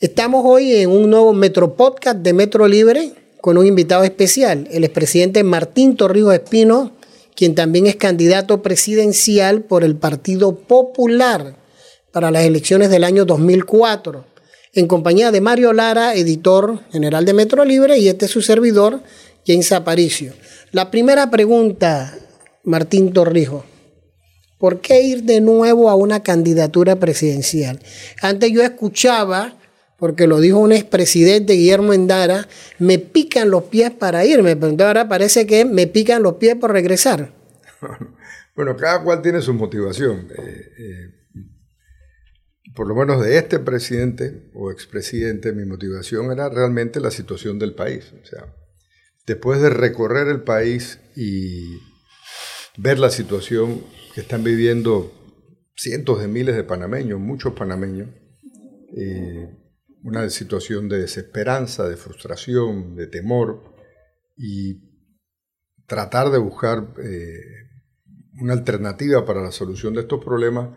Estamos hoy en un nuevo Metro Podcast de Metro Libre con un invitado especial, el expresidente Martín Torrijos Espino, quien también es candidato presidencial por el Partido Popular para las elecciones del año 2004, en compañía de Mario Lara, editor general de Metro Libre, y este es su servidor, James Aparicio. La primera pregunta, Martín Torrijos. ¿Por qué ir de nuevo a una candidatura presidencial? Antes yo escuchaba porque lo dijo un expresidente Guillermo Endara, me pican los pies para irme, pero ahora parece que me pican los pies por regresar. Bueno, cada cual tiene su motivación. Eh, eh, por lo menos de este presidente o expresidente, mi motivación era realmente la situación del país. O sea, después de recorrer el país y ver la situación que están viviendo cientos de miles de panameños, muchos panameños, eh, una situación de desesperanza, de frustración, de temor, y tratar de buscar eh, una alternativa para la solución de estos problemas,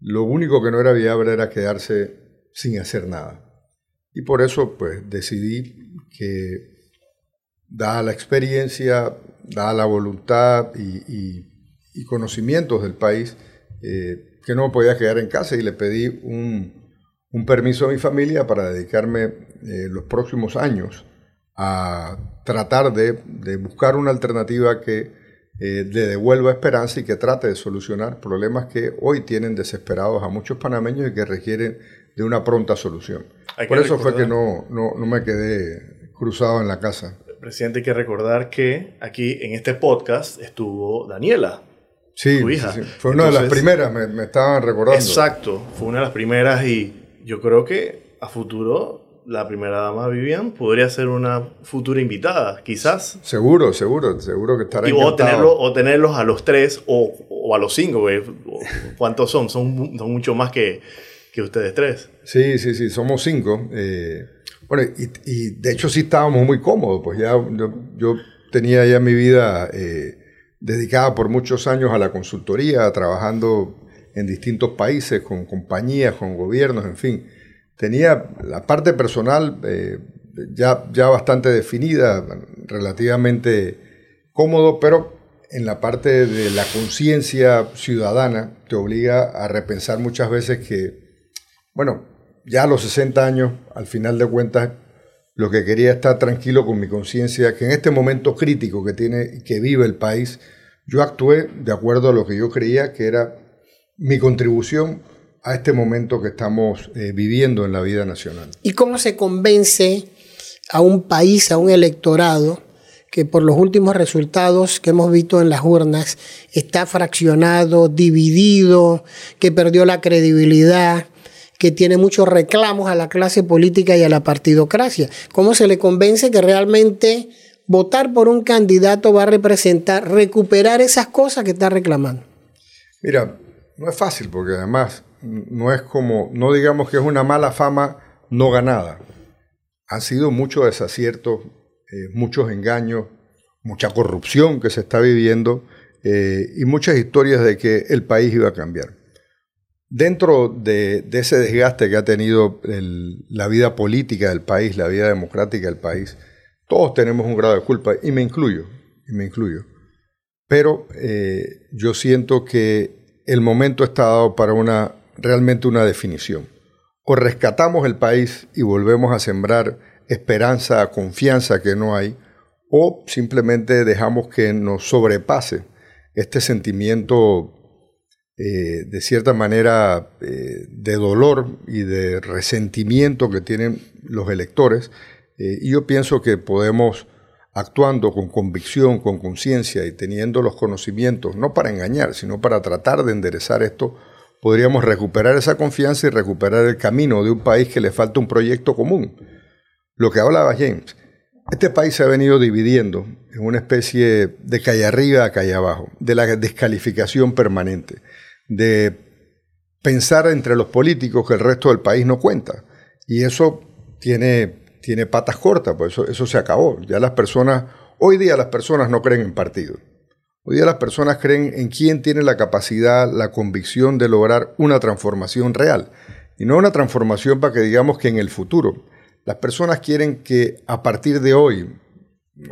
lo único que no era viable era quedarse sin hacer nada. Y por eso pues decidí que, dada la experiencia, dada la voluntad y, conocimientos del país, eh, que no podía quedar en casa y le pedí un, un permiso a mi familia para dedicarme eh, los próximos años a tratar de, buscar una alternativa que eh, le devuelva esperanza y que trate de solucionar problemas que hoy tienen desesperados a muchos panameños y que requieren de una pronta solución. Por eso fue que no, no, no, me quedé cruzado en la casa. Presidente, hay que recordar que aquí en este podcast estuvo Daniela, Sí, hija. fue una de las primeras, me, me, estaban recordando. Exacto, fue una de las primeras y yo creo que a futuro la primera dama Vivian podría ser una futura invitada, quizás. Seguro, seguro, seguro que estará y o, tenerlo, o tenerlos a los tres o, o a los cinco, ¿cuántos son? Son, son mucho más que, que, ustedes tres. Sí, sí, sí, somos cinco. Eh, bueno, y, y, de hecho sí estábamos muy cómodos, pues ya yo, yo tenía ya mi vida eh, dedicada por muchos años a la consultoría, trabajando en distintos países, con compañías, con gobiernos, en fin. Tenía la parte personal eh, ya, ya bastante definida, relativamente cómodo, pero en la parte de la conciencia ciudadana te obliga a repensar muchas veces que, bueno, ya a los 60 años, al final de cuentas, lo que quería es estar tranquilo con mi conciencia, que en este momento crítico que tiene, que vive el país, yo actué de acuerdo a lo que yo creía que era mi contribución a este momento que estamos eh, viviendo en la vida nacional. ¿Y cómo se convence a un país, a un electorado, que por los últimos resultados que hemos visto en las urnas está fraccionado, dividido, que perdió la credibilidad, que tiene muchos reclamos a la clase política y a la partidocracia? ¿Cómo se le convence que realmente votar por un candidato va a representar, recuperar esas cosas que está reclamando? Mira, no es fácil porque además no es como, no digamos que es una mala fama no ganada. Han sido muchos desaciertos, eh, muchos engaños, mucha corrupción que se está viviendo eh, y muchas historias de que el país iba a cambiar. Dentro de, ese desgaste que ha tenido la vida política del país, la vida democrática del país, todos tenemos un grado de culpa y me incluyo, y me incluyo. Pero eh, yo siento que el momento está dado para una, realmente una definición. O rescatamos el país y volvemos a sembrar esperanza, confianza que no hay, o simplemente dejamos que nos sobrepase este sentimiento eh, de cierta manera eh, de dolor y de resentimiento que tienen los electores. Eh, y yo pienso que podemos actuando con convicción, con conciencia y teniendo los conocimientos, no para engañar, sino para tratar de enderezar esto, podríamos recuperar esa confianza y recuperar el camino de un país que le falta un proyecto común. Lo que hablaba James, este país se ha venido dividiendo en una especie de calle arriba a calle abajo, de la descalificación permanente, de pensar entre los políticos que el resto del país no cuenta. Y eso tiene tiene patas cortas, pues eso, se acabó. Ya las personas, hoy día las personas no creen en partido. Hoy día las personas creen en quién tiene la capacidad, la convicción de lograr una transformación real. y no una transformación para que digamos que en el futuro. Las personas quieren que a partir de hoy,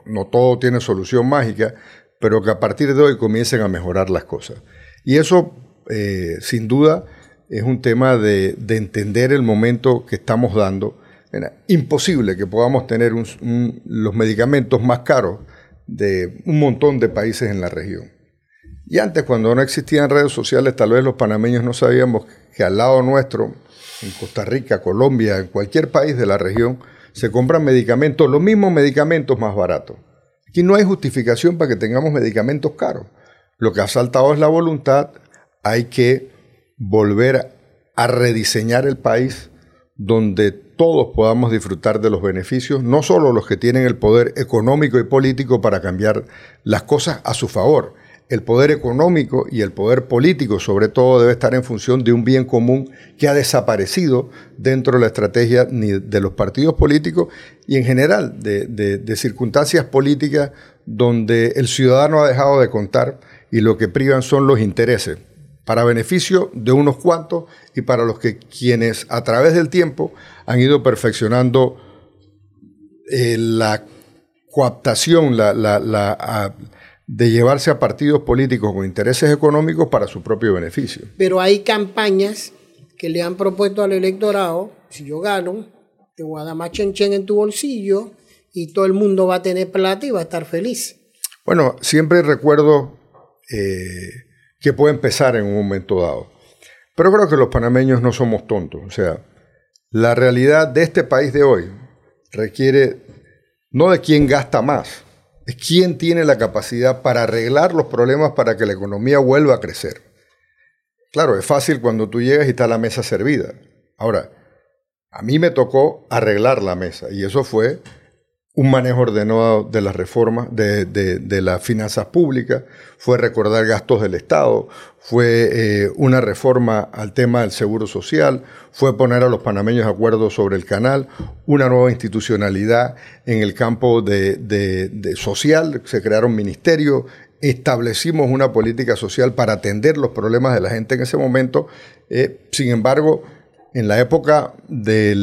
no todo tiene solución mágica, pero que a partir de hoy comiencen a mejorar las cosas. Y eso, eh, sin duda, es un tema de, entender el momento que estamos dando. Era imposible que podamos tener los medicamentos más caros de un montón de países en la región. Y antes, cuando no existían redes sociales, tal vez los panameños no sabíamos que al lado nuestro, en Costa Rica, Colombia, en cualquier país de la región, se compran medicamentos, los mismos medicamentos más baratos. Aquí no hay justificación para que tengamos medicamentos caros. Lo que ha saltado es la voluntad. Hay que volver a rediseñar el país donde todos podamos disfrutar de los beneficios, no solo los que tienen el poder económico y político para cambiar las cosas a su favor. El poder económico y el poder político, sobre todo, debe estar en función de un bien común que ha desaparecido dentro de la estrategia de los partidos políticos y en general de, circunstancias políticas donde el ciudadano ha dejado de contar y lo que privan son los intereses, para beneficio de unos cuantos y para los que quienes a través del tiempo han ido perfeccionando eh, la coaptación, la, de llevarse a partidos políticos con intereses económicos para su propio beneficio. Pero hay campañas que le han propuesto al electorado, si yo gano, te voy a dar más chen, en tu bolsillo y todo el mundo va a tener plata y va a estar feliz. Bueno, siempre recuerdo eh, que puede empezar en un momento dado. Pero creo que los panameños no somos tontos. O sea, la realidad de este país de hoy requiere no de quién gasta más, es quién tiene la capacidad para arreglar los problemas para que la economía vuelva a crecer. Claro, es fácil cuando tú llegas y está la mesa servida. Ahora, a mí me tocó arreglar la mesa y eso fue un manejo ordenado de las reformas, de, las finanzas públicas, fue recordar gastos del Estado, fue eh, una reforma al tema del seguro social, fue poner a los panameños de acuerdo sobre el canal, una nueva institucionalidad en el campo de, social, se crearon ministerios, establecimos una política social para atender los problemas de la gente en ese momento. Eh, sin embargo, en la época de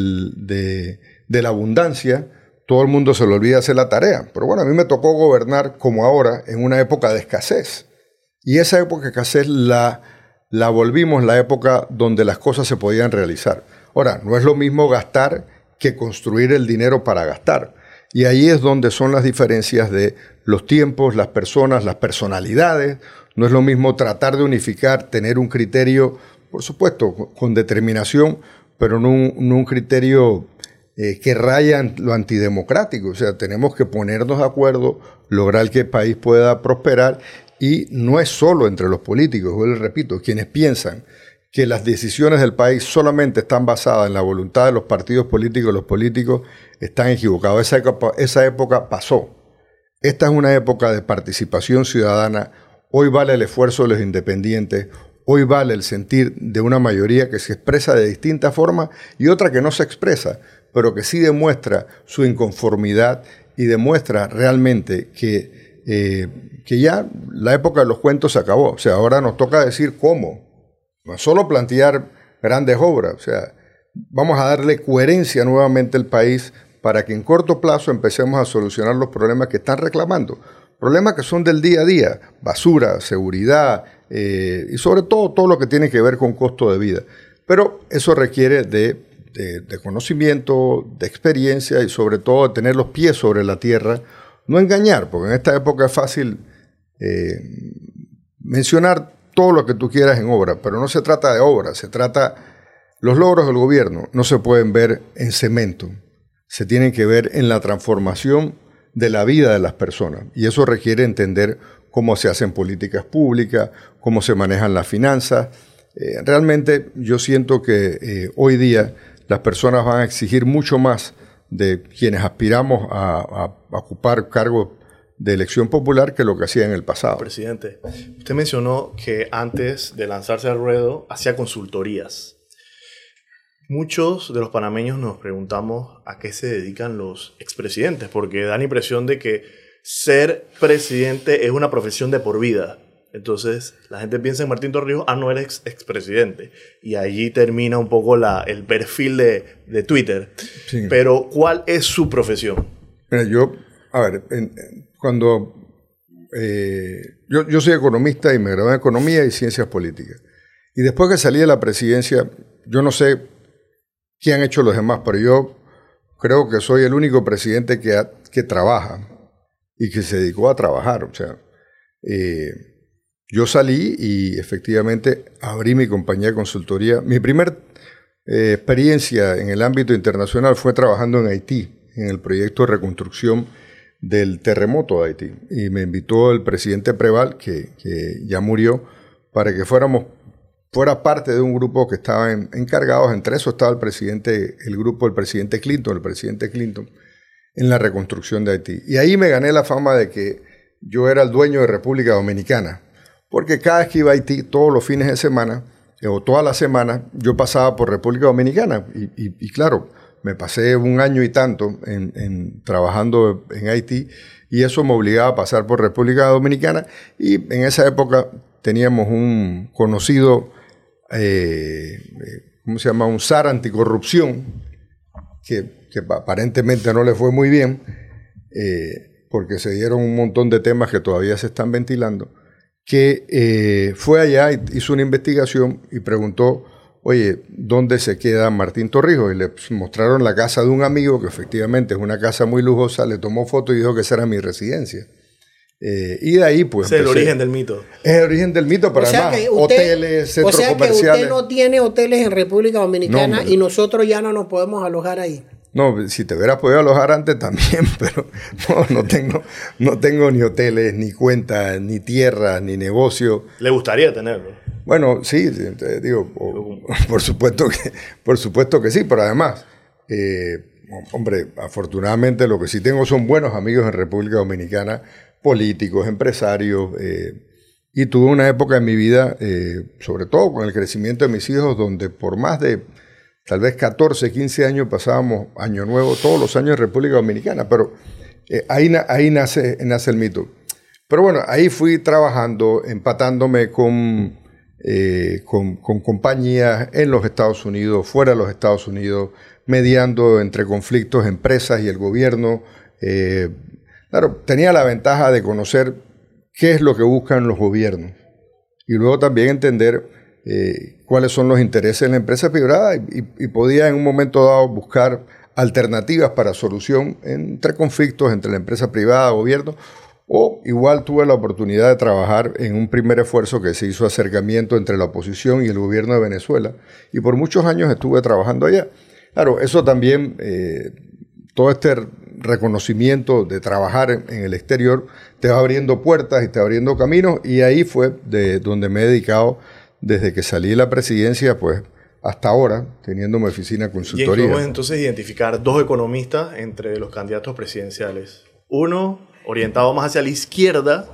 la abundancia, todo el mundo se le olvida hacer la tarea. Pero bueno, a mí me tocó gobernar como ahora en una época de escasez. Y esa época de escasez la, la volvimos la época donde las cosas se podían realizar. Ahora, no es lo mismo gastar que construir el dinero para gastar. Y ahí es donde son las diferencias de los tiempos, las personas, las personalidades. No es lo mismo tratar de unificar, tener un criterio, por supuesto, con determinación, pero no un, no un criterio eh, que rayan lo antidemocrático. O sea, tenemos que ponernos de acuerdo, lograr que el país pueda prosperar y no es solo entre los políticos, yo les repito, quienes piensan que las decisiones del país solamente están basadas en la voluntad de los partidos políticos, los políticos están equivocados. Esa época, esa época pasó. Esta es una época de participación ciudadana. Hoy vale el esfuerzo de los independientes, hoy vale el sentir de una mayoría que se expresa de distinta forma y otra que no se expresa pero que sí demuestra su inconformidad y demuestra realmente que, eh, que ya la época de los cuentos se acabó. O sea, ahora nos toca decir cómo. No solo plantear grandes obras. O sea, vamos a darle coherencia nuevamente al país para que en corto plazo empecemos a solucionar los problemas que están reclamando. Problemas que son del día a día, basura, seguridad eh, y sobre todo todo lo que tiene que ver con costo de vida. Pero eso requiere de de, conocimiento, de experiencia y sobre todo de tener los pies sobre la tierra. No engañar, porque en esta época es fácil eh, mencionar todo lo que tú quieras en obra, pero no se trata de obra, se trata, los logros del gobierno no se pueden ver en cemento, se tienen que ver en la transformación de la vida de las personas. Y eso requiere entender cómo se hacen políticas públicas, cómo se manejan las finanzas. Eh, realmente yo siento que eh, hoy día las personas van a exigir mucho más de quienes aspiramos a, ocupar cargos de elección popular que lo que hacía en el pasado. Presidente, usted mencionó que antes de lanzarse al ruedo hacía consultorías. Muchos de los panameños nos preguntamos a qué se dedican los expresidentes, porque da la impresión de que ser presidente es una profesión de por vida. Es Entonces la gente piensa en Martín Torrijos, ah, no, eres expresidente. Y allí termina un poco la, el perfil de, de Twitter. Pero ¿cuál es su profesión? Mira, yo, a ver, cuando eh, yo, yo soy economista y me gradué en Economía y Ciencias Políticas. Y después que salí de la presidencia, yo no sé qué han hecho los demás, pero yo creo que soy el único presidente que, que trabaja y que se dedicó a trabajar. O sea, eh, yo salí y efectivamente abrí mi compañía de consultoría. Mi primera eh, experiencia en el ámbito internacional fue trabajando en Haití, en el proyecto de reconstrucción del terremoto de Haití. Y me invitó el presidente Preval, que, ya murió, para que fuéramos fuera parte de un grupo que estaba encargados, entre eso estaba el presidente, el grupo del presidente Clinton, el presidente Clinton, en la reconstrucción de Haití. Y ahí me gané la fama de que yo era el dueño de República Dominicana, porque cada vez que iba a Haití, todos los fines de semana, eh, o todas las semanas, yo pasaba por República Dominicana. Y, claro, me pasé un año y tanto trabajando en Haití, y eso me obligaba a pasar por República Dominicana, y en esa época teníamos un conocido eh, ¿cómo se llama? Un SAR anticorrupción, que, aparentemente no le fue muy bien, eh, porque se dieron un montón de temas que todavía se están ventilando, que eh, fue allá, hizo una investigación y preguntó, oye, ¿dónde se queda Martín Torrijos? Y le mostraron la casa de un amigo, que efectivamente es una casa muy lujosa, le tomó foto y dijo que esa era mi residencia. Eh, y de ahí, pues. Es el origen del mito. Es el origen del mito, pero además, hoteles, centros o sea Que usted no tiene hoteles en República Dominicana y nosotros ya no nos podemos alojar ahí. No, si te hubieras podido alojar antes también, pero no, no tengo, no tengo ni hoteles, ni cuentas, ni tierra, ni negocio. ¿Le gustaría tenerlo? Bueno, sí, digo, por, supuesto que, por supuesto que sí, pero además, eh, hombre, afortunadamente lo que sí tengo son buenos amigos en República Dominicana políticos, empresarios. Eh, y tuve una época en mi vida, eh, sobre todo con el crecimiento de mis hijos, donde por más de tal vez 14, 15 años pasábamos Año Nuevo, todos los años en República Dominicana, pero eh, ahí, ahí nace, nace el mito. Pero bueno, ahí fui trabajando, empatándome con, con, con, compañías en los Estados Unidos, fuera de los Estados Unidos, mediando entre conflictos, empresas y el gobierno, Claro, tenía la ventaja de conocer qué es lo que buscan los gobiernos y luego también entender eh, cuáles son los intereses de la empresa privada y, podía en un momento dado buscar alternativas para solución entre conflictos entre la empresa privada y gobierno o igual tuve la oportunidad de trabajar en un primer esfuerzo que se hizo acercamiento entre la oposición y el gobierno de Venezuela y por muchos años estuve trabajando allá. Claro, eso también, eh, todo este reconocimiento de trabajar en, el exterior te va abriendo puertas y te va abriendo caminos y ahí fue de donde me he dedicado desde que salí de la presidencia, pues hasta ahora, teniendo mi oficina consultoría. Y entonces identificar dos economistas entre los candidatos presidenciales. Uno orientado más hacia la izquierda,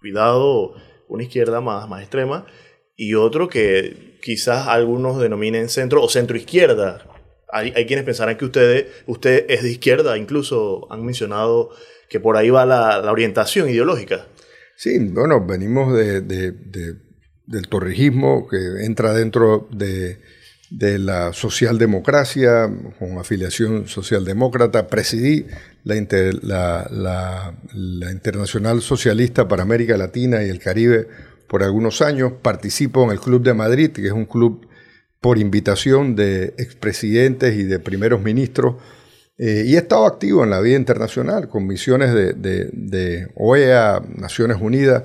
cuidado, una izquierda más, más extrema, y otro que quizás algunos denominen centro o centro izquierda, hay, quienes pensarán que usted, usted es de izquierda, incluso han mencionado que por ahí va la, orientación ideológica. Sí, bueno, venimos de, del torrijismo que entra dentro de, la socialdemocracia, con afiliación socialdemócrata. Presidí la, Internacional Socialista para América Latina y el Caribe por algunos años. Participo en el Club de Madrid, que es un club por invitación de expresidentes y de primeros ministros, eh, y he estado activo en la vida internacional con misiones de, de, OEA, Naciones Unidas,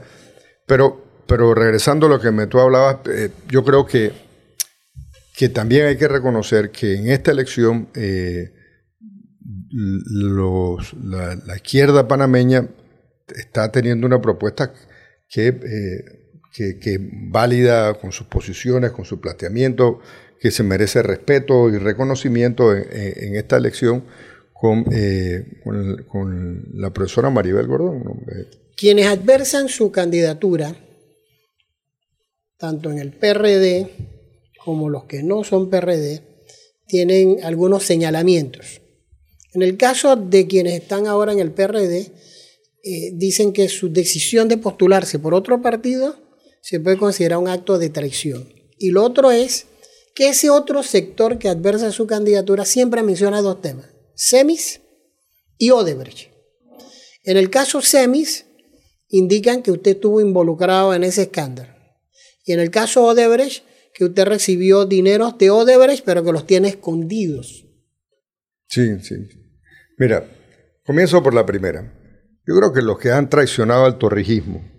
pero, pero regresando a lo que me, tú hablabas, eh, yo creo que, que también hay que reconocer que en esta elección eh, los, la, izquierda panameña está teniendo una propuesta que que, válida con sus posiciones, con su planteamiento, que se merece respeto y reconocimiento en, esta elección con, eh, con, la profesora Maribel Gordón. Quienes adversan su candidatura, tanto en el PRD como los que no son PRD, tienen algunos señalamientos. En el caso de quienes están ahora en el PRD, eh, dicen que su decisión de postularse por otro partido se puede considerar un acto de traición. Y lo otro es que ese otro sector que adversa su candidatura siempre menciona dos temas, Semis y Odebrecht. En el caso Semis, indican que usted estuvo involucrado en ese escándalo. Y en el caso Odebrecht, que usted recibió dineros de Odebrecht, pero que los tiene escondidos. Sí, sí. Mira, comienzo por la primera. Yo creo que los que han traicionado al torrijismo,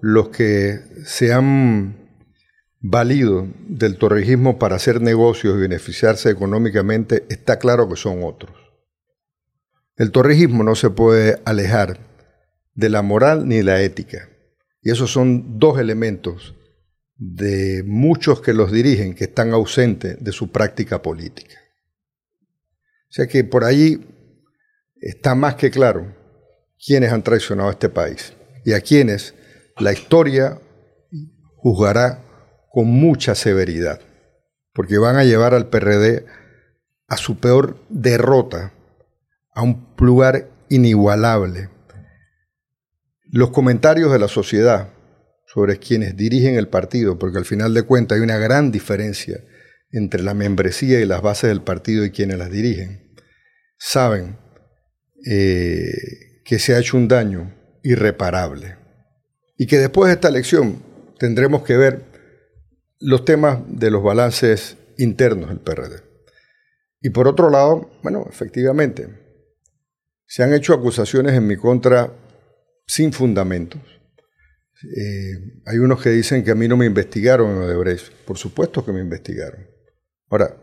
los que se han valido del torrijismo para hacer negocios y beneficiarse económicamente, está claro que son otros. El torrijismo no se puede alejar de la moral ni de la ética. Y esos son dos elementos de muchos que los dirigen que están ausentes de su práctica política. O sea que por ahí está más que claro quiénes han traicionado a este país y a quienes la historia juzgará con mucha severidad, porque van a llevar al PRD a su peor derrota, a un lugar inigualable. Los comentarios de la sociedad sobre quienes dirigen el partido, porque al final de cuentas hay una gran diferencia entre la membresía y las bases del partido y quienes las dirigen, saben eh, que se ha hecho un daño irreparable y que después de esta elección tendremos que ver los temas de los balances internos del PRD. Y por otro lado, bueno, efectivamente, se han hecho acusaciones en mi contra sin fundamentos. Eh, hay unos que dicen que a mí no me investigaron en Odebrecht. Por supuesto que me investigaron. Ahora,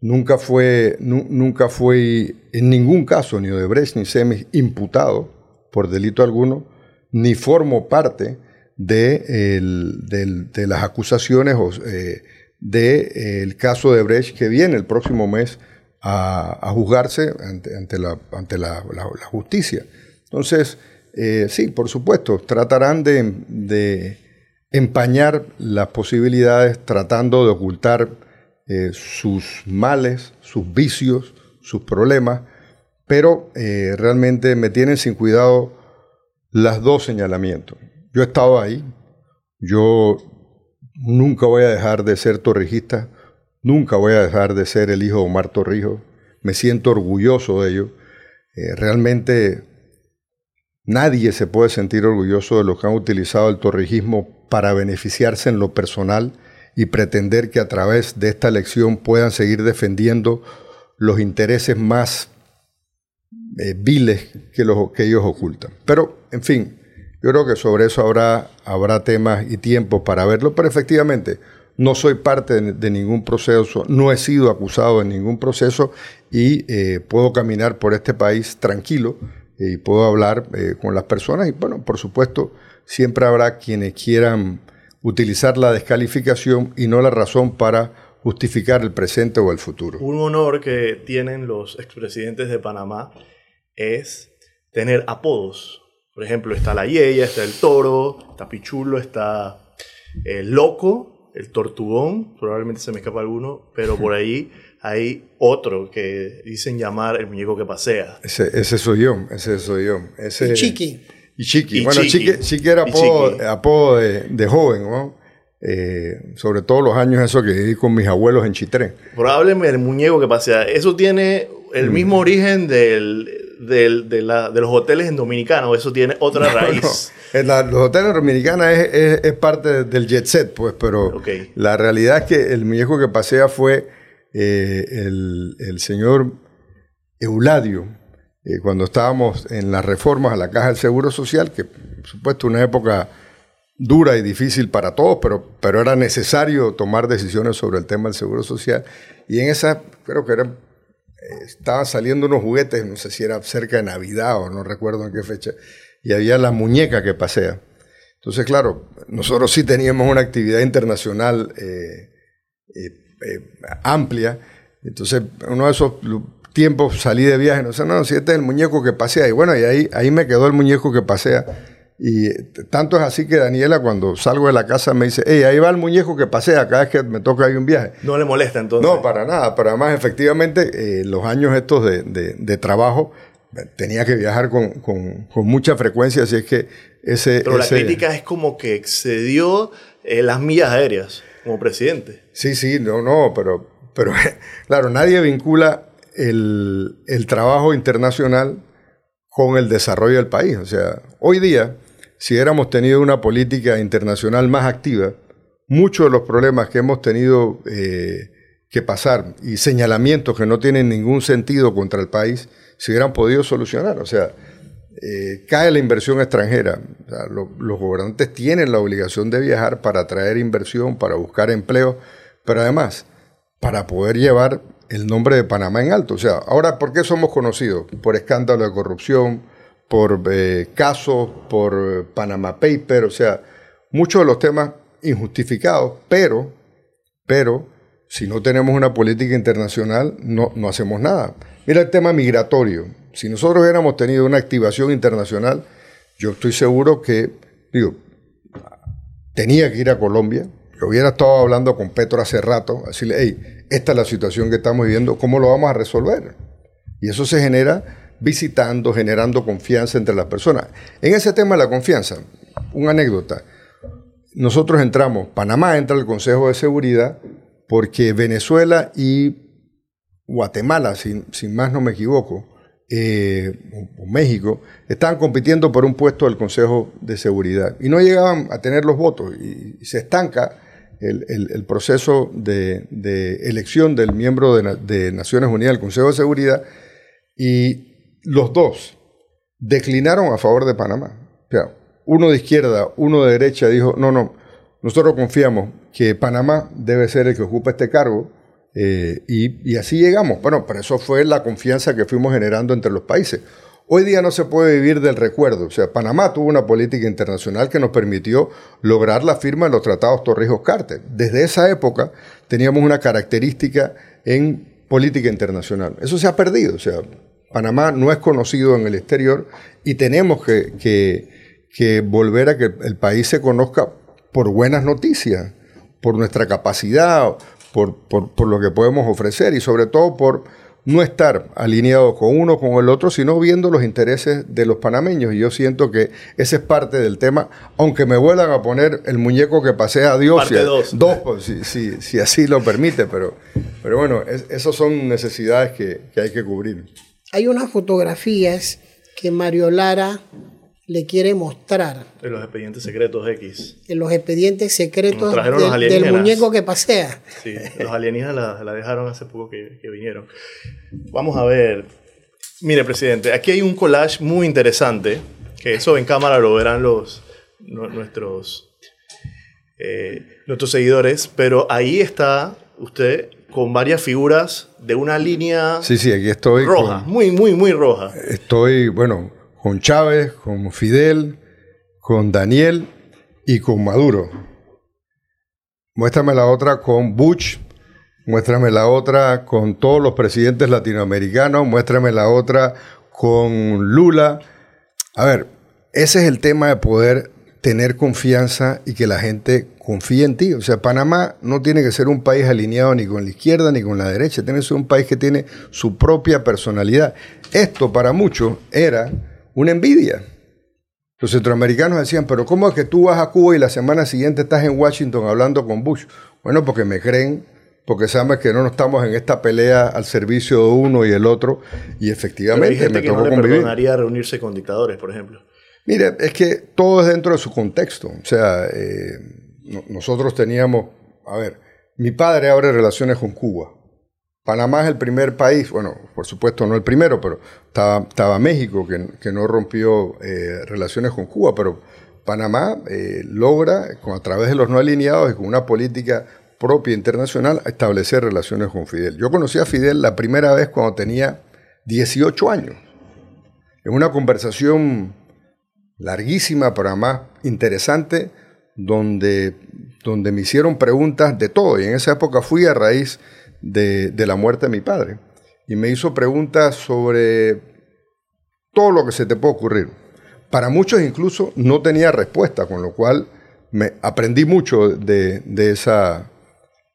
nunca fue, nunca fue en ningún caso ni Odebrecht ni SEMI imputado por delito alguno, ni formo parte de, las acusaciones eh, del caso de Brecht que viene el próximo mes a, juzgarse ante, la, ante la, justicia. Entonces, eh, sí, por supuesto, tratarán de, empañar las posibilidades tratando de ocultar eh, sus males, sus vicios, sus problemas, pero realmente me tienen sin cuidado las dos señalamientos. Yo he estado ahí, yo nunca voy a dejar de ser torrijista, nunca voy a dejar de ser el hijo de Omar Torrijos, me siento orgulloso de ello. Eh, realmente nadie se puede sentir orgulloso de los que han utilizado el torrijismo para beneficiarse en lo personal y pretender que a través de esta elección puedan seguir defendiendo los intereses más eh, viles que, los, que ellos ocultan. Pero, en fin, yo creo que sobre eso habrá, habrá temas y tiempos para verlo, pero efectivamente no soy parte de, ningún proceso, no he sido acusado en ningún proceso y eh, puedo caminar por este país tranquilo y puedo hablar eh, con las personas y bueno, por supuesto, siempre habrá quienes quieran utilizar la descalificación y no la razón para justificar el presente o el futuro. Un honor que tienen los expresidentes de Panamá es tener apodos por ejemplo, está la Yeya, está el Toro, está Pichulo, está el Loco, el Tortugón, probablemente se me escapa alguno, pero por ahí hay otro que dicen llamar el muñeco que pasea. Ese, soy yo, ese soy yo. Ese, y Chiqui. Y Chiqui. bueno, Chiqui, era apodo, de, joven, ¿no? Eh, sobre todo los años eso que viví con mis abuelos en Chitré. Probablemente el muñeco que pasea. Eso tiene el mm. mismo origen del de, los hoteles en Dominicana eso tiene otra raíz? los hoteles en Dominicana es, parte del jet set, pues, pero la realidad es que el muñeco que pasea fue eh, el, señor Euladio, eh, cuando estábamos en las reformas a la Caja del Seguro Social, que por supuesto una época dura y difícil para todos, pero, pero era necesario tomar decisiones sobre el tema del Seguro Social. Y en esa, creo que era estaban saliendo unos juguetes, no sé si era cerca de Navidad o no recuerdo en qué fecha, y había la muñeca que pasea. Entonces, claro, nosotros sí teníamos una actividad internacional eh, eh, eh, amplia. Entonces, uno de esos tiempos salí de viaje, no sé, no, si este es el muñeco que pasea. Y bueno, y ahí, ahí me quedó el muñeco que pasea. Y tanto es así que Daniela cuando salgo de la casa me dice, hey, ahí va el muñeco que pasea cada vez que me toca ahí un viaje. No le molesta entonces. No, para nada, pero además efectivamente eh, los años estos de, trabajo tenía que viajar con, con, con mucha frecuencia, así es que ese... Pero ese- la crítica es como que excedió eh, las millas aéreas presidente. Sí, sí, no, no, pero, pero claro, nadie vincula el, el trabajo internacional con el desarrollo del país. O sea, hoy día, si hubiéramos tenido una política internacional más activa, muchos de los problemas que hemos tenido eh, que pasar y señalamientos que no tienen ningún sentido contra el país, se hubieran podido solucionar. O sea, eh, cae la inversión extranjera. Los gobernantes tienen la obligación de viajar para atraer inversión, para buscar empleo, pero además para poder llevar el nombre de Panamá en alto. O sea, ahora, ¿por qué somos conocidos? Por escándalo de corrupción, por eh, casos, por eh, Panama Paper, o sea, muchos de los temas injustificados, pero, pero, si no tenemos una política internacional, no, no hacemos nada. Mira el tema migratorio. Si nosotros hubiéramos tenido una activación internacional, yo estoy seguro que, digo, tenía que ir a Colombia. Yo hubiera estado hablando con Petro hace rato, decirle, hey, esta es la situación que estamos viviendo, ¿cómo lo vamos a resolver? Y eso se genera visitando, generando confianza entre las personas. En ese tema de la confianza, una anécdota. Nosotros entramos, Panamá entra al Consejo de Seguridad porque Venezuela y Guatemala, sin, sin más no me equivoco, eh, o, México, estaban compitiendo por un puesto del Consejo de Seguridad y no llegaban a tener los votos y, se estanca el, proceso de, elección del miembro de Naciones Unidas del Consejo de Seguridad y los dos declinaron a favor de Panamá. O sea, uno de izquierda, uno de derecha dijo, no, no, nosotros confiamos que Panamá debe ser el que ocupa este cargo eh, y, así llegamos. Bueno, pero eso fue la confianza que fuimos generando entre los países. Hoy día no se puede vivir del recuerdo. O sea, Panamá tuvo una política internacional que nos permitió lograr la firma de los tratados Torrijos-Carter. Desde esa época teníamos una característica en política internacional. Eso se ha perdido. O sea, Panamá no es conocido en el exterior y tenemos que- que volver a que el país se conozca por buenas noticias, por nuestra capacidad, por, por- por lo que podemos ofrecer y sobre todo por no estar alineados con uno con el otro, sino viendo los intereses de los panameños. Y yo siento que ese es parte del tema, aunque me vuelvan a poner el muñeco que pasea a Dios. Parte si- dos. dos, pues, si, si- si así lo permite, pero, pero bueno, es- esas son necesidades que, que hay que cubrir. Hay unas fotografías que Mario Lara le quiere mostrar De los expedientes secretos X. en los expedientes secretos del- los del muñeco que pasea. Sí, los alienígenas la, la dejaron hace poco que, que vinieron. Vamos a ver. Mire, presidente, aquí hay un collage muy interesante, que eso en cámara lo verán los, nu- nuestros, eh, nuestros seguidores, pero ahí está usted con varias figuras de una línea Sí, sí, aquí estoy. roja, con- muy, muy, muy roja. estoy, bueno, con Chávez, con Fidel, con Daniel y con Maduro. Muéstrame la otra con Bush, muéstrame la otra con todos los presidentes latinoamericanos, muéstrame la otra con Lula. A ver, ese es el tema de poder tener confianza y que la gente confíe en ti. O sea, Panamá no tiene que ser un país alineado ni con la izquierda ni con la derecha, tiene que ser un país que tiene su propia personalidad. Esto para muchos era una envidia. Los centroamericanos decían, pero ¿cómo es que tú vas a Cuba y la semana siguiente estás en Washington hablando con Bush? Bueno, porque me creen, porque saben que no estamos en esta pelea al servicio de uno y el otro, y Pero hay efectivamente gente me que no le perdonaría reunirse con dictadores, por ejemplo. Mire, es que todo es dentro de su contexto. O sea, eh, no- nosotros teníamos, a ver, mi padre abre relaciones con Cuba. Panamá es el primer país, bueno, por supuesto no el primero, pero estaba, México que, no rompió eh, relaciones con Cuba, pero Panamá eh, logra, a través de los no alineados y con una política propia internacional, establecer relaciones con Fidel. Yo conocí a Fidel la primera vez cuando tenía 18 años, en una conversación larguísima, pero más interesante, donde, donde me hicieron preguntas de todo. Y en esa época fui a raíz de, de la muerte de mi padre. Y me hizo preguntas sobre todo lo que se te puede ocurrir. Para muchos incluso no tenía respuesta, con lo cual me aprendí mucho de, de esa,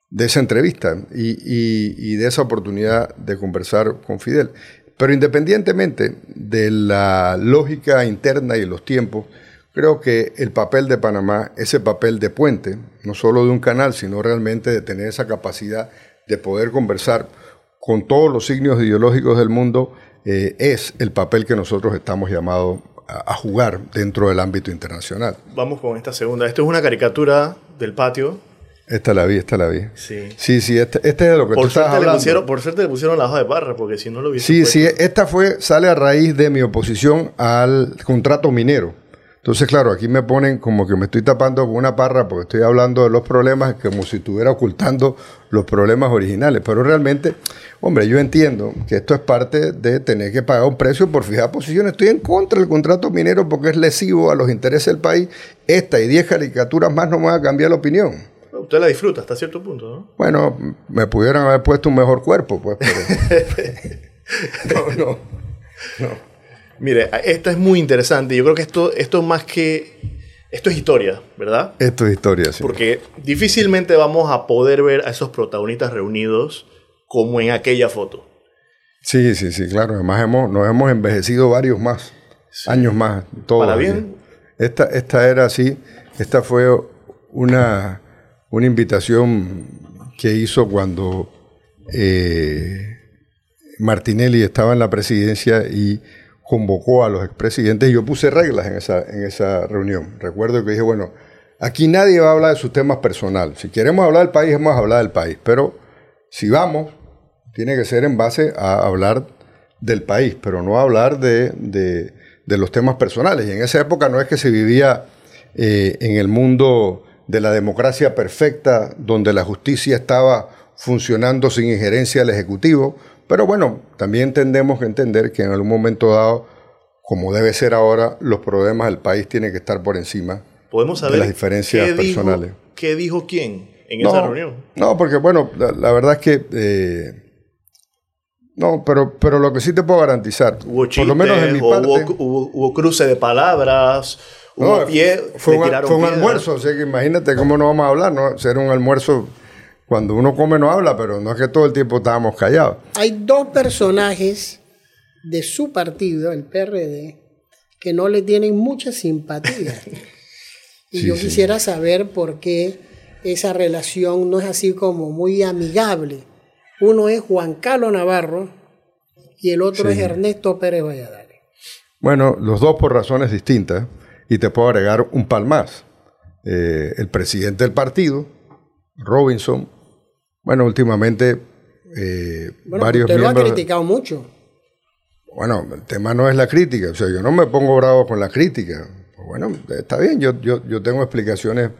de esa entrevista y, y- de esa oportunidad de conversar con Fidel. pero independientemente de la lógica interna y los tiempos, creo que el papel de Panamá, ese papel de puente, no solo de un canal, sino realmente de tener esa capacidad de poder conversar con todos los signos ideológicos del mundo, eh, es el papel que nosotros estamos llamados a, a jugar dentro del ámbito internacional. Vamos con esta segunda. Esto es una caricatura del patio esta la vi, esta la vi. Sí. Sí, sí, este, este es de lo que Por tú estás suerte, le hablando. pusieron, por suerte le pusieron la hoja de barra, porque si no lo hubiese Sí, puesto- sí, esta fue, sale a raíz de mi oposición al contrato minero. Entonces, claro, aquí me ponen como que me estoy tapando con una parra porque estoy hablando de los problemas como si estuviera ocultando los problemas originales. Pero realmente, hombre, yo entiendo que esto es parte de tener que pagar un precio por fijar posiciones. Estoy en contra del contrato minero porque es lesivo a los intereses del país. Esta y 10 caricaturas más no me van a cambiar la opinión. Usted la disfruta hasta cierto punto, ¿no? Bueno, me pudieran haber puesto un mejor cuerpo, pues. Pero... no, no. Mire, esta es muy interesante. Yo creo que esto, esto más que... Esto es historia, ¿verdad? Esto es historia, sí. Porque difícilmente vamos a poder ver a esos protagonistas reunidos como en aquella foto. Sí, sí, sí, claro. Además hemos, nos hemos envejecido varios más, años más. Todos. Para bien. Esta, esta era así, esta fue una, una invitación que hizo cuando eh, Martinelli estaba en la presidencia y convocó a los expresidentes y yo puse reglas en esa, en esa reunión. Recuerdo que dije, bueno, aquí nadie va a hablar de sus temas personales. Si queremos hablar del país, vamos a hablar del país. Pero si vamos, tiene que ser en base a hablar del país, pero no hablar de, de, de los temas personales. Y en esa época no es que se vivía eh, en el mundo de la democracia perfecta, donde la justicia estaba funcionando sin injerencia del Ejecutivo, pero bueno, también tendemos que entender que en algún momento dado, como debe ser ahora, los problemas del país tienen que estar por encima Podemos saber de las diferencias qué dijo- personales. ¿Qué dijo quién en no, esa reunión? No, porque bueno, la, la verdad es que... eh, no, pero, pero lo que sí te puedo garantizar, Hubo por lo menos de mi chistes, o parte... hubo, hubo- cruce de palabras, hubo No, pie, fue, un, fue almuerzo, o sea que imagínate cómo no vamos a hablar, ¿no? Ser un almuerzo, cuando uno come no habla, pero no es que todo el tiempo estábamos callados. Hay dos personajes de su partido, el PRD, que no le tienen mucha simpatía. y Sí, yo sí. quisiera saber por qué esa relación no es así como muy amigable. Uno es Juan Carlos Navarro y el otro Sí. es Ernesto Pérez Valladares. Bueno, los dos por razones distintas, y te puedo agregar un pal más. Eh, el presidente del partido, Robinson, bueno, últimamente eh, Bueno, varios usted lo ha criticado mucho. Bueno, el tema no es la crítica, o sea, yo no me pongo bravo con la crítica. Pues bueno, está bien, yo, yo, yo tengo explicaciones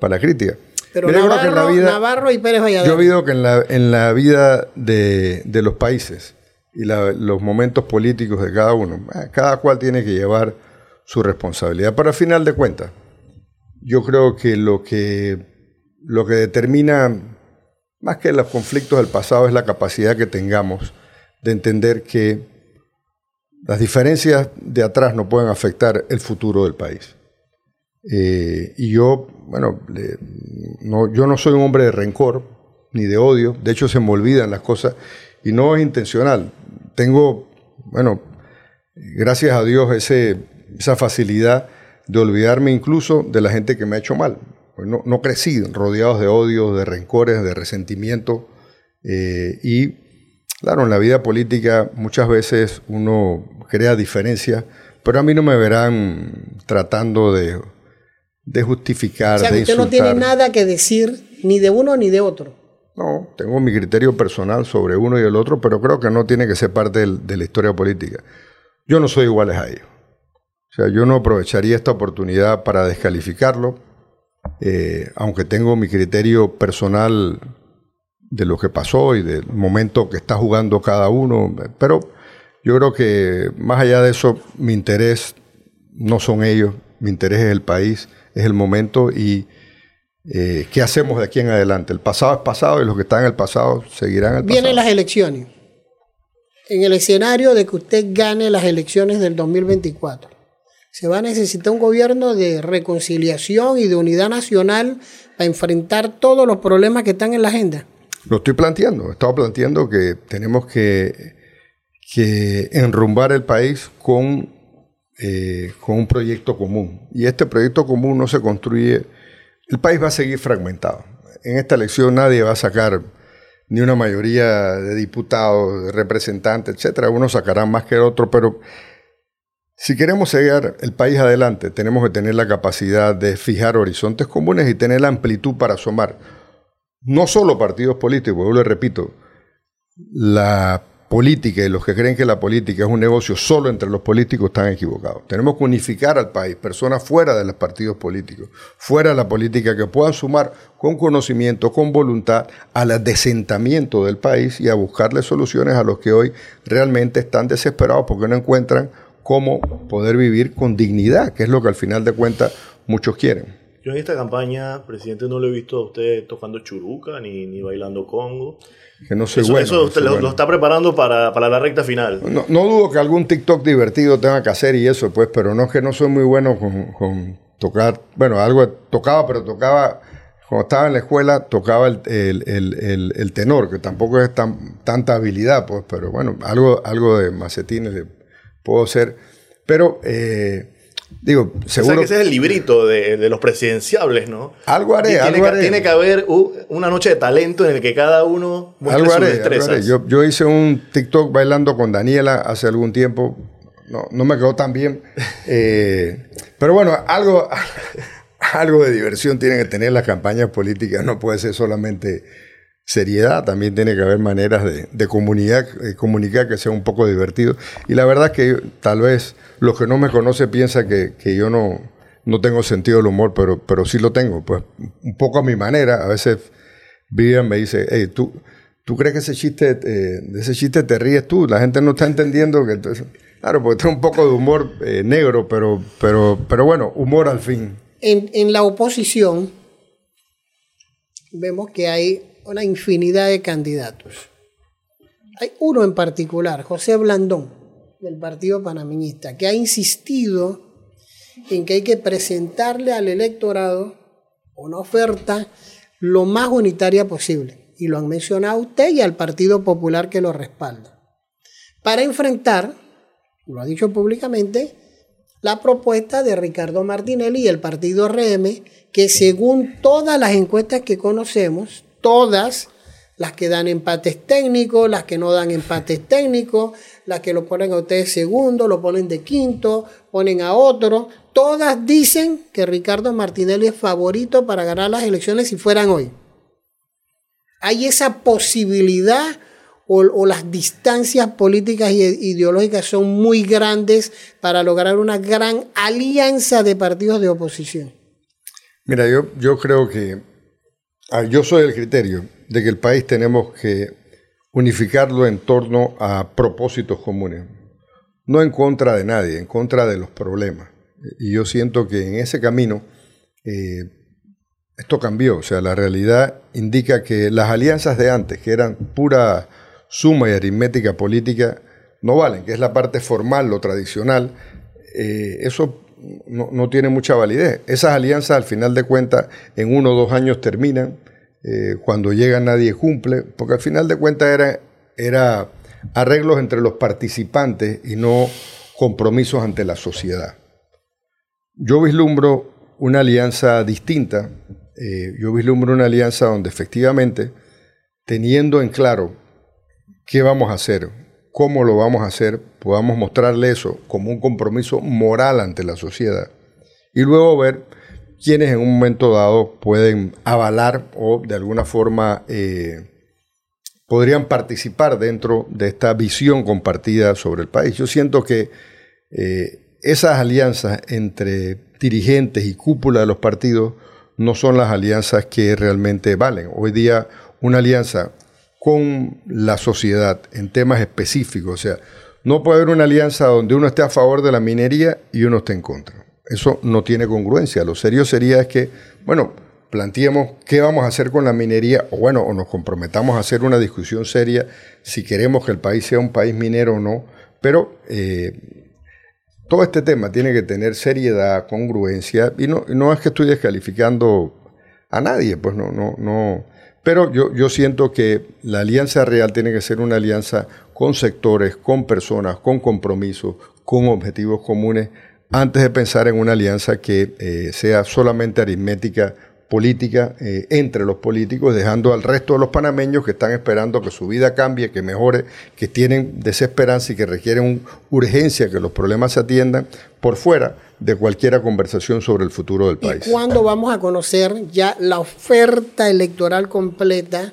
para la crítica. Pero Mira, yo creo que Navarro, en la vida- Navarro y Pérez Yo he visto que en la, en la vida de, de los países y la- los momentos políticos de cada uno, eh, cada cual tiene que llevar su responsabilidad. Pero al final de cuentas, yo creo que lo que, lo que determina, más que los conflictos del pasado, es la capacidad que tengamos de entender que las diferencias de atrás no pueden afectar el futuro del país. Eh, y yo, bueno, no, yo no soy un hombre de rencor ni de odio, de hecho se me olvidan las cosas y no es intencional. Tengo, bueno, gracias a Dios ese, esa facilidad de olvidarme incluso de la gente que me ha hecho mal. Pues no, no crecí rodeados de odio, de rencores, de resentimiento eh, y claro, en la vida política muchas veces uno crea diferencias, pero a mí no me verán tratando de, de justificar, O sea, de usted insultar. no tiene nada que decir ni de uno ni de otro. No, tengo mi criterio personal sobre uno y el otro, pero creo que no tiene que ser parte del- de la historia política. Yo no soy iguales a ellos. O sea, yo no aprovecharía esta oportunidad para descalificarlo, eh, aunque tengo mi criterio personal de lo que pasó y del momento que está jugando cada uno, pero yo creo que más allá de eso, mi interés no son ellos, mi interés es el país, es el momento y eh, qué hacemos de aquí en adelante. El pasado es pasado y los que están en el pasado seguirán en el pasado. Vienen las elecciones. En el escenario de que usted gane las elecciones del 2024, se va a necesitar un gobierno de reconciliación y de unidad nacional para enfrentar todos los problemas que están en la agenda. Lo estoy planteando, he estado planteando que tenemos que, que enrumbar el país con, eh, con un proyecto común. Y este proyecto común no se construye, el país va a seguir fragmentado. En esta elección nadie va a sacar ni una mayoría de diputados, de representantes, etcétera. Uno sacará más que el otro, pero si queremos seguir el país adelante, tenemos que tener la capacidad de fijar horizontes comunes y tener la amplitud para asomar. No solo partidos políticos, yo le repito, la política y los que creen que la política es un negocio solo entre los políticos están equivocados. Tenemos que unificar al país, personas fuera de los partidos políticos, fuera de la política, que puedan sumar con conocimiento, con voluntad al adesentamiento del país y a buscarle soluciones a los que hoy realmente están desesperados porque no encuentran cómo poder vivir con dignidad, que es lo que al final de cuentas muchos quieren. Yo en esta campaña, presidente, no lo he visto a usted tocando churuca ni, ni bailando congo. Que no soy eso, bueno. Eso usted lo, está preparando para, para la recta final. No, no, dudo que algún TikTok divertido tenga que hacer y eso, pues, pero no es que no soy muy bueno con, con tocar. Bueno, algo tocaba, pero tocaba. Cuando estaba en la escuela, tocaba el, el, el, el tenor, que tampoco es tan, tanta habilidad, pues, pero bueno, algo, algo de macetines puedo ser. Pero. Eh, Digo, seguro. O sea, que ese es el librito de, de los presidenciables, ¿no? Algo haré, tiene algo que, haré. Tiene que haber una noche de talento en el que cada uno muestre algo sus haré, destrezas. algo haré. Yo, yo, hice un TikTok bailando con Daniela hace algún tiempo. No, no me quedó tan bien. Eh, pero bueno, algo, algo de diversión tienen que tener las campañas políticas. No puede ser solamente seriedad, también tiene que haber maneras de, de comunicar, de comunicar que sea un poco divertido. Y la verdad es que tal vez los que no me conocen piensan que, que yo no, no tengo sentido del humor, pero, pero sí lo tengo, pues un poco a mi manera. A veces Vivian me dice, hey, tú, ¿tú crees que ese chiste, eh, ese chiste te ríes tú? La gente no está entendiendo que... Claro, porque tengo un poco de humor eh, negro, pero, pero, pero bueno, humor al fin. En, en la oposición vemos que hay una infinidad de candidatos. Hay uno en particular, José Blandón, del Partido Panameñista, que ha insistido en que hay que presentarle al electorado una oferta lo más unitaria posible. Y lo han mencionado usted y al Partido Popular que lo respalda. Para enfrentar, lo ha dicho públicamente, la propuesta de Ricardo Martinelli y el partido RM, que según todas las encuestas que conocemos, todas, las que dan empates técnicos, las que no dan empates técnicos, las que lo ponen a ustedes segundo, lo ponen de quinto, ponen a otro, todas dicen que Ricardo Martinelli es favorito para ganar las elecciones si fueran hoy. Hay esa posibilidad o, las distancias políticas e ideológicas son muy grandes para lograr una gran alianza de partidos de oposición. Mira, yo, yo creo que ah, yo soy el criterio de que el país tenemos que unificarlo en torno a propósitos comunes, no en contra de nadie, en contra de los problemas. Y yo siento que en ese camino eh, esto cambió, o sea, la realidad indica que las alianzas de antes, que eran pura suma y aritmética política, no valen, que es la parte formal, lo tradicional, eh, eso no, tiene mucha validez. Esas alianzas al final de cuentas en uno o dos años terminan, eh, cuando llega nadie cumple, porque al final de cuentas era, era arreglos entre los participantes y no compromisos ante la sociedad. Yo vislumbro una alianza distinta, eh, yo vislumbro una alianza donde efectivamente, teniendo en claro qué vamos a hacer, cómo lo vamos a hacer, podamos mostrarle eso como un compromiso moral ante la sociedad y luego ver quienes en un momento dado pueden avalar o de alguna forma eh, podrían participar dentro de esta visión compartida sobre el país. Yo siento que eh, esas alianzas entre dirigentes y cúpula de los partidos no son las alianzas que realmente valen. Hoy día una alianza con la sociedad en temas específicos. O sea, no puede haber una alianza donde uno esté a favor de la minería y uno esté en contra. Eso no tiene congruencia. Lo serio sería es que, bueno, planteemos qué vamos a hacer con la minería, o bueno, o nos comprometamos a hacer una discusión seria si queremos que el país sea un país minero o no. Pero eh, todo este tema tiene que tener seriedad, congruencia, y no, no es que estoy descalificando a nadie, pues no, no, no Pero yo, yo siento que la alianza real tiene que ser una alianza con sectores, con personas, con compromisos, con objetivos comunes, antes de pensar en una alianza que eh, sea solamente aritmética política eh, entre los políticos, dejando al resto de los panameños que están esperando que su vida cambie, que mejore, que tienen desesperanza y que requieren urgencia que los problemas se atiendan por fuera de cualquier conversación sobre el futuro del país. ¿Y cuándo vamos a conocer ya la oferta electoral completa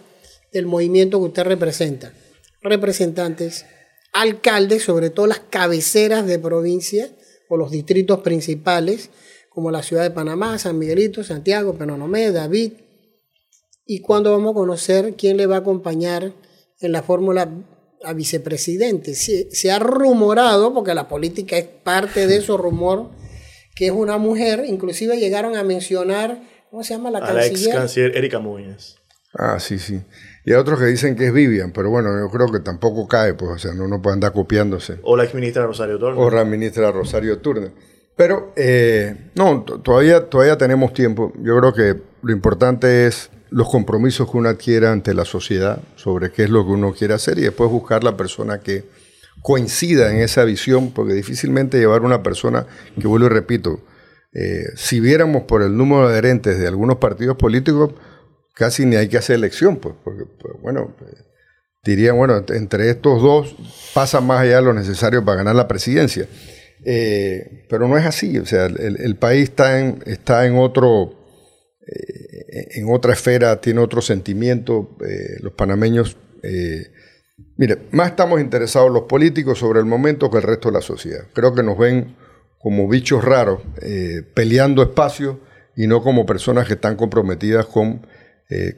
del movimiento que usted representa? Representantes, alcaldes, sobre todo las cabeceras de provincia o los distritos principales, como la ciudad de Panamá, San Miguelito, Santiago, Penonomé, David. ¿Y cuándo vamos a conocer quién le va a acompañar en la fórmula a vicepresidente? Se, se ha rumorado, porque la política es parte de esos rumor, que es una mujer, inclusive llegaron a mencionar, ¿cómo se llama la a La ex canciller Erika Muñoz. Ah, sí, sí. Y hay otros que dicen que es Vivian, pero bueno, yo creo que tampoco cae, pues, o sea, no, no puede andar copiándose. O la ex ministra Rosario Turner. O la ministra Rosario Turner. Pero eh, no, todavía, todavía tenemos tiempo. Yo creo que lo importante es los compromisos que uno adquiere ante la sociedad sobre qué es lo que uno quiere hacer y después buscar la persona que coincida en esa visión, porque difícilmente llevar una persona, que vuelvo y repito, eh, si viéramos por el número de adherentes de algunos partidos políticos, casi ni hay que hacer elección, pues, porque, pues, bueno, dirían, bueno, entre estos dos pasa más allá de lo necesario para ganar la presidencia. Eh, pero no es así, o sea, el, país está en, está en otro, eh, en otra esfera, tiene otro sentimiento, eh, los panameños, mire, más estamos interesados los políticos sobre el momento que el resto de la sociedad. Creo que nos ven como bichos raros, peleando espacios y no como personas que están comprometidas con,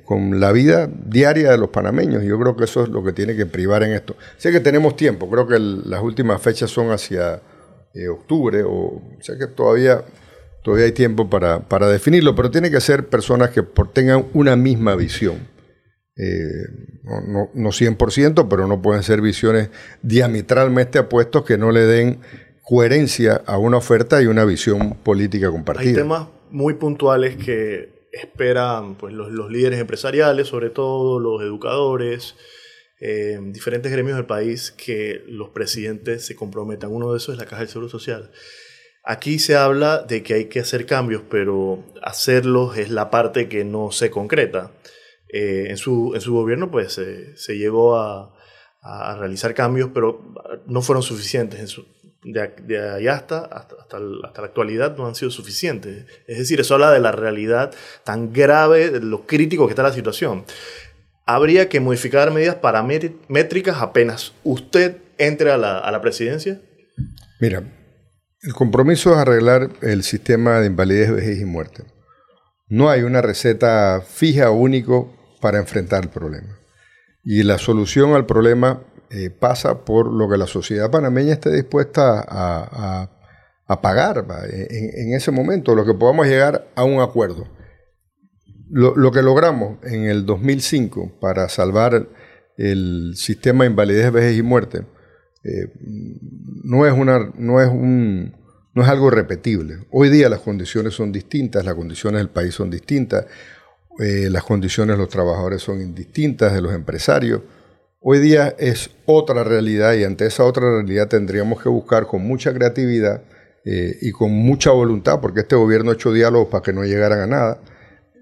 con la vida diaria de los panameños. Yo creo que eso es lo que tiene que privar en esto. Sé que tenemos tiempo, creo que las últimas fechas son hacia eh, octubre, o, sea que todavía, todavía hay tiempo para, para, definirlo, pero tiene que ser personas que tengan una misma visión. Eh, no, no, 100%, pero no pueden ser visiones diametralmente apuestos que no le den coherencia a una oferta y una visión política compartida. Hay temas muy puntuales que esperan pues, los líderes empresariales, sobre todo los educadores, eh, diferentes gremios del país que los presidentes se comprometan. Uno de esos es la Caja del Seguro Social. Aquí se habla de que hay que hacer cambios, pero hacerlos es la parte que no se concreta. Eh, en, su, en su gobierno pues se llegó a, realizar cambios, pero no fueron suficientes. de, allá hasta, hasta, hasta, la actualidad no han sido suficientes. Es decir, eso habla de la realidad tan grave, de lo crítico que está la situación habría que modificar medidas paramétricas apenas usted entre a la, a la presidencia? Mira, el compromiso es arreglar el sistema de invalidez, vejez y muerte. No hay una receta fija o único para enfrentar el problema. Y la solución al problema eh, pasa por lo que la sociedad panameña esté dispuesta a, a, pagar en, en, ese momento, lo que podamos llegar a un acuerdo. Lo, que logramos en el 2005 para salvar el sistema de invalidez, vejez y muerte eh, no, es algo repetible. Hoy día las condiciones son distintas, las condiciones del país son distintas, eh, las condiciones de los trabajadores son distintas, de los empresarios. Hoy día es otra realidad y ante esa otra realidad tendríamos que buscar con mucha creatividad eh, y con mucha voluntad, porque este gobierno ha hecho diálogos para que no llegaran a nada,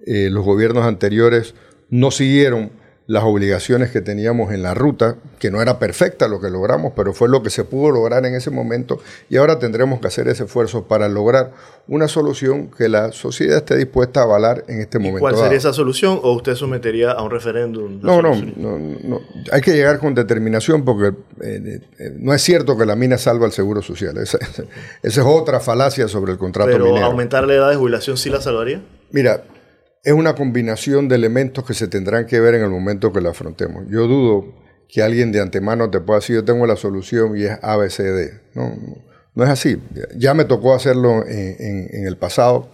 eh, los gobiernos anteriores no siguieron las obligaciones que teníamos en la ruta, que no era perfecta lo que logramos, pero fue lo que se pudo lograr en ese momento y ahora tendremos que hacer ese esfuerzo para lograr una solución que la sociedad esté dispuesta a avalar en este momento. ¿Cuál sería esa solución o usted sometería a un referéndum? No, no, no, hay que llegar con determinación porque eh, eh, no es cierto que la mina salva el seguro social. Esa, es otra falacia sobre el contrato pero minero. aumentar la edad de jubilación sí la salvaría? Mira, es una combinación de elementos que se tendrán que ver en el momento que lo afrontemos. Yo dudo que alguien de antemano te pueda decir, yo tengo la solución y es ABCD. No, no es así. Ya me tocó hacerlo en, el pasado.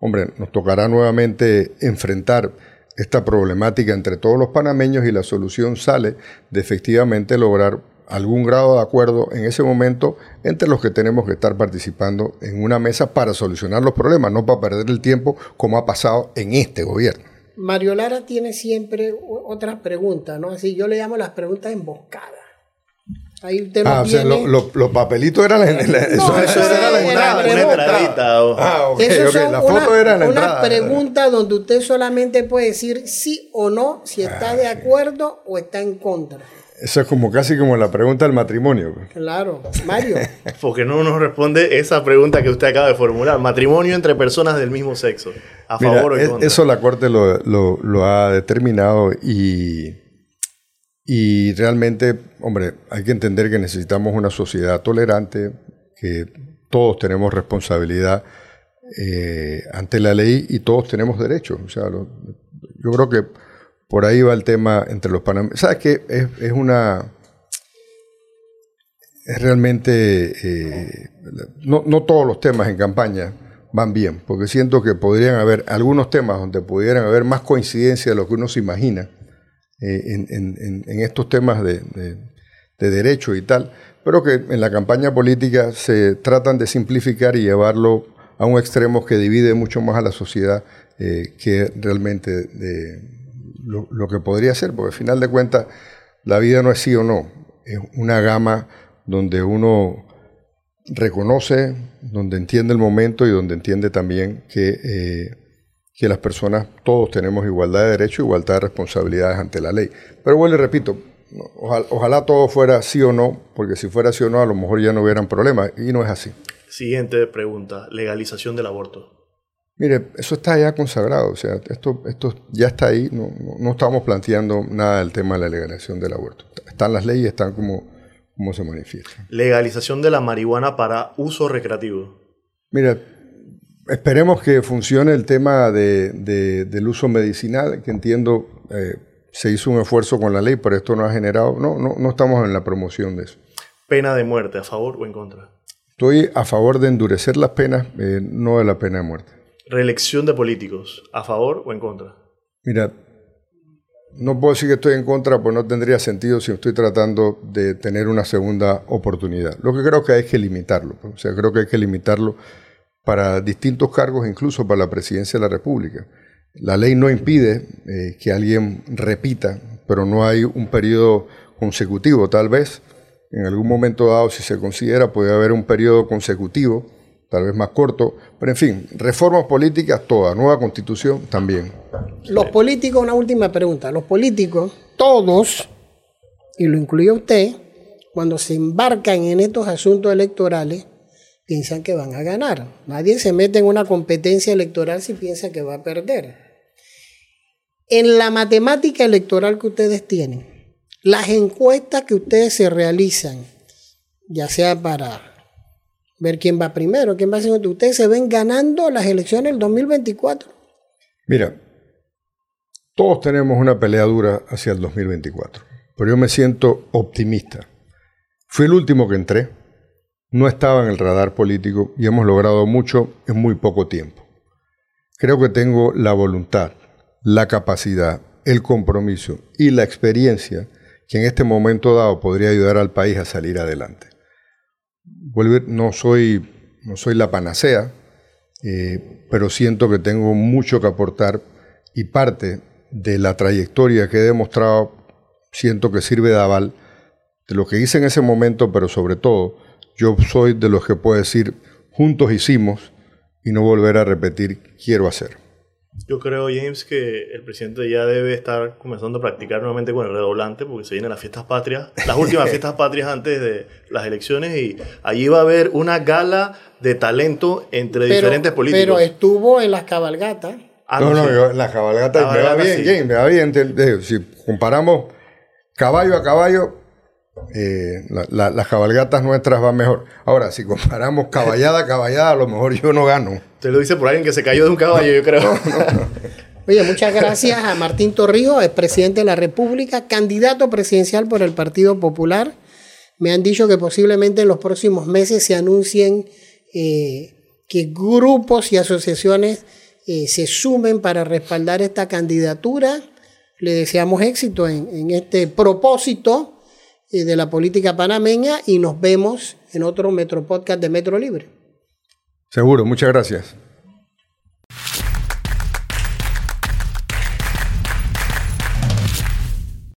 Hombre, nos tocará nuevamente enfrentar esta problemática entre todos los panameños y la solución sale de efectivamente lograr algún grado de acuerdo en ese momento entre los que tenemos que estar participando en una mesa para solucionar los problemas, no para perder el tiempo como ha pasado en este gobierno. Mario Lara tiene siempre otras preguntas, ¿no? Así yo le llamo las preguntas emboscadas. Ahí usted ah, o sea, los papelitos eran la, eso, era la entrada. Una entradita. Ah, ok, okay. La foto era la entrada. Una pregunta donde usted solamente puede decir sí o no, si está ah, de acuerdo o está en contra. Eso es como casi como la pregunta del matrimonio. Claro, Mario. Porque no nos responde esa pregunta que usted acaba de formular. Matrimonio entre personas del mismo sexo. ¿A favor o en contra? Eso la Corte lo, lo, ha determinado y, y realmente, hombre, hay que entender que necesitamos una sociedad tolerante, que todos tenemos responsabilidad eh, ante la ley y todos tenemos derechos. O sea, yo creo que por ahí va el tema entre los panameños. ¿Sabes qué? Es, una... Es realmente... Eh, no, todos los temas en campaña van bien, porque siento que podrían haber algunos temas donde pudieran haber más coincidencia de lo que uno se imagina eh, en, estos temas de, derecho y tal, pero que en la campaña política se tratan de simplificar y llevarlo a un extremo que divide mucho más a la sociedad eh, que realmente de, lo, que podría ser, porque al final de cuentas la vida no es sí o no, es una gama donde uno reconoce, donde entiende el momento y donde entiende también que, eh, que las personas, todos tenemos igualdad de derechos, igualdad de responsabilidades ante la ley. Pero bueno, le repito, ojalá, ojalá todo fuera sí o no, porque si fuera sí o no, a lo mejor ya no hubieran problemas, y no es así. Siguiente pregunta, legalización del aborto. Mire, eso está ya consagrado, o sea, esto, esto ya está ahí, no, no, estamos planteando nada del tema de la legalización del aborto. Están las leyes, están como, como se manifiestan. Legalización de la marihuana para uso recreativo. Mira, esperemos que funcione el tema de, del uso medicinal, que entiendo eh, se hizo un esfuerzo con la ley, pero esto no ha generado, no, no, no estamos en la promoción de eso. Pena de muerte, ¿a favor o en contra? Estoy a favor de endurecer las penas, eh, no de la pena de muerte. Reelección de políticos, ¿a favor o en contra? Mira, no puedo decir que estoy en contra, pues no tendría sentido si estoy tratando de tener una segunda oportunidad. Lo que creo que hay que limitarlo. Pues. O sea, creo que hay que limitarlo para distintos cargos, incluso para la presidencia de la República. La ley no impide eh, que alguien repita, pero no hay un periodo consecutivo. Tal vez en algún momento dado, si se considera, puede haber un periodo consecutivo tal vez más corto, pero en fin, reformas políticas todas, nueva constitución también. Los políticos, una última pregunta, los políticos, todos, y lo incluye usted, cuando se embarcan en estos asuntos electorales, piensan que van a ganar. Nadie se mete en una competencia electoral si piensa que va a perder. En la matemática electoral que ustedes tienen, las encuestas que ustedes se realizan, ya sea para ver quién va primero, quién va segundo. Ustedes se ven ganando las elecciones del 2024. Mira, todos tenemos una pelea dura hacia el 2024, pero yo me siento optimista. Fui el último que entré, no estaba en el radar político y hemos logrado mucho en muy poco tiempo. Creo que tengo la voluntad, la capacidad, el compromiso y la experiencia que en este momento dado podría ayudar al país a salir adelante no soy, no soy la panacea, eh, pero siento que tengo mucho que aportar y parte de la trayectoria que he demostrado siento que sirve de aval de lo que hice en ese momento, pero sobre todo yo soy de los que puedo decir juntos hicimos y no volver a repetir quiero hacer. Yo creo, James, que el presidente ya debe estar comenzando a practicar nuevamente con el redoblante porque se vienen las fiestas patrias, las últimas fiestas patrias antes de las elecciones y allí va a haber una gala de talento entre diferentes políticos. Pero estuvo en las cabalgatas. Ah, no, no, en las cabalgatas me va bien, James, me va bien. Si comparamos caballo a caballo, eh, las cabalgatas nuestras van mejor. Ahora, si comparamos caballada a caballada, a lo mejor yo no gano. Usted lo dice por alguien que se cayó de un caballo, yo creo. Oye, muchas gracias a Martín Torrijos, presidente de la República, candidato presidencial por el Partido Popular. Me han dicho que posiblemente en los próximos meses se anuncien eh, que grupos y asociaciones eh, se sumen para respaldar esta candidatura. Le deseamos éxito en, en este propósito eh, de la política panameña y nos vemos en otro Metro Podcast de Metro Libre. Seguro, muchas gracias.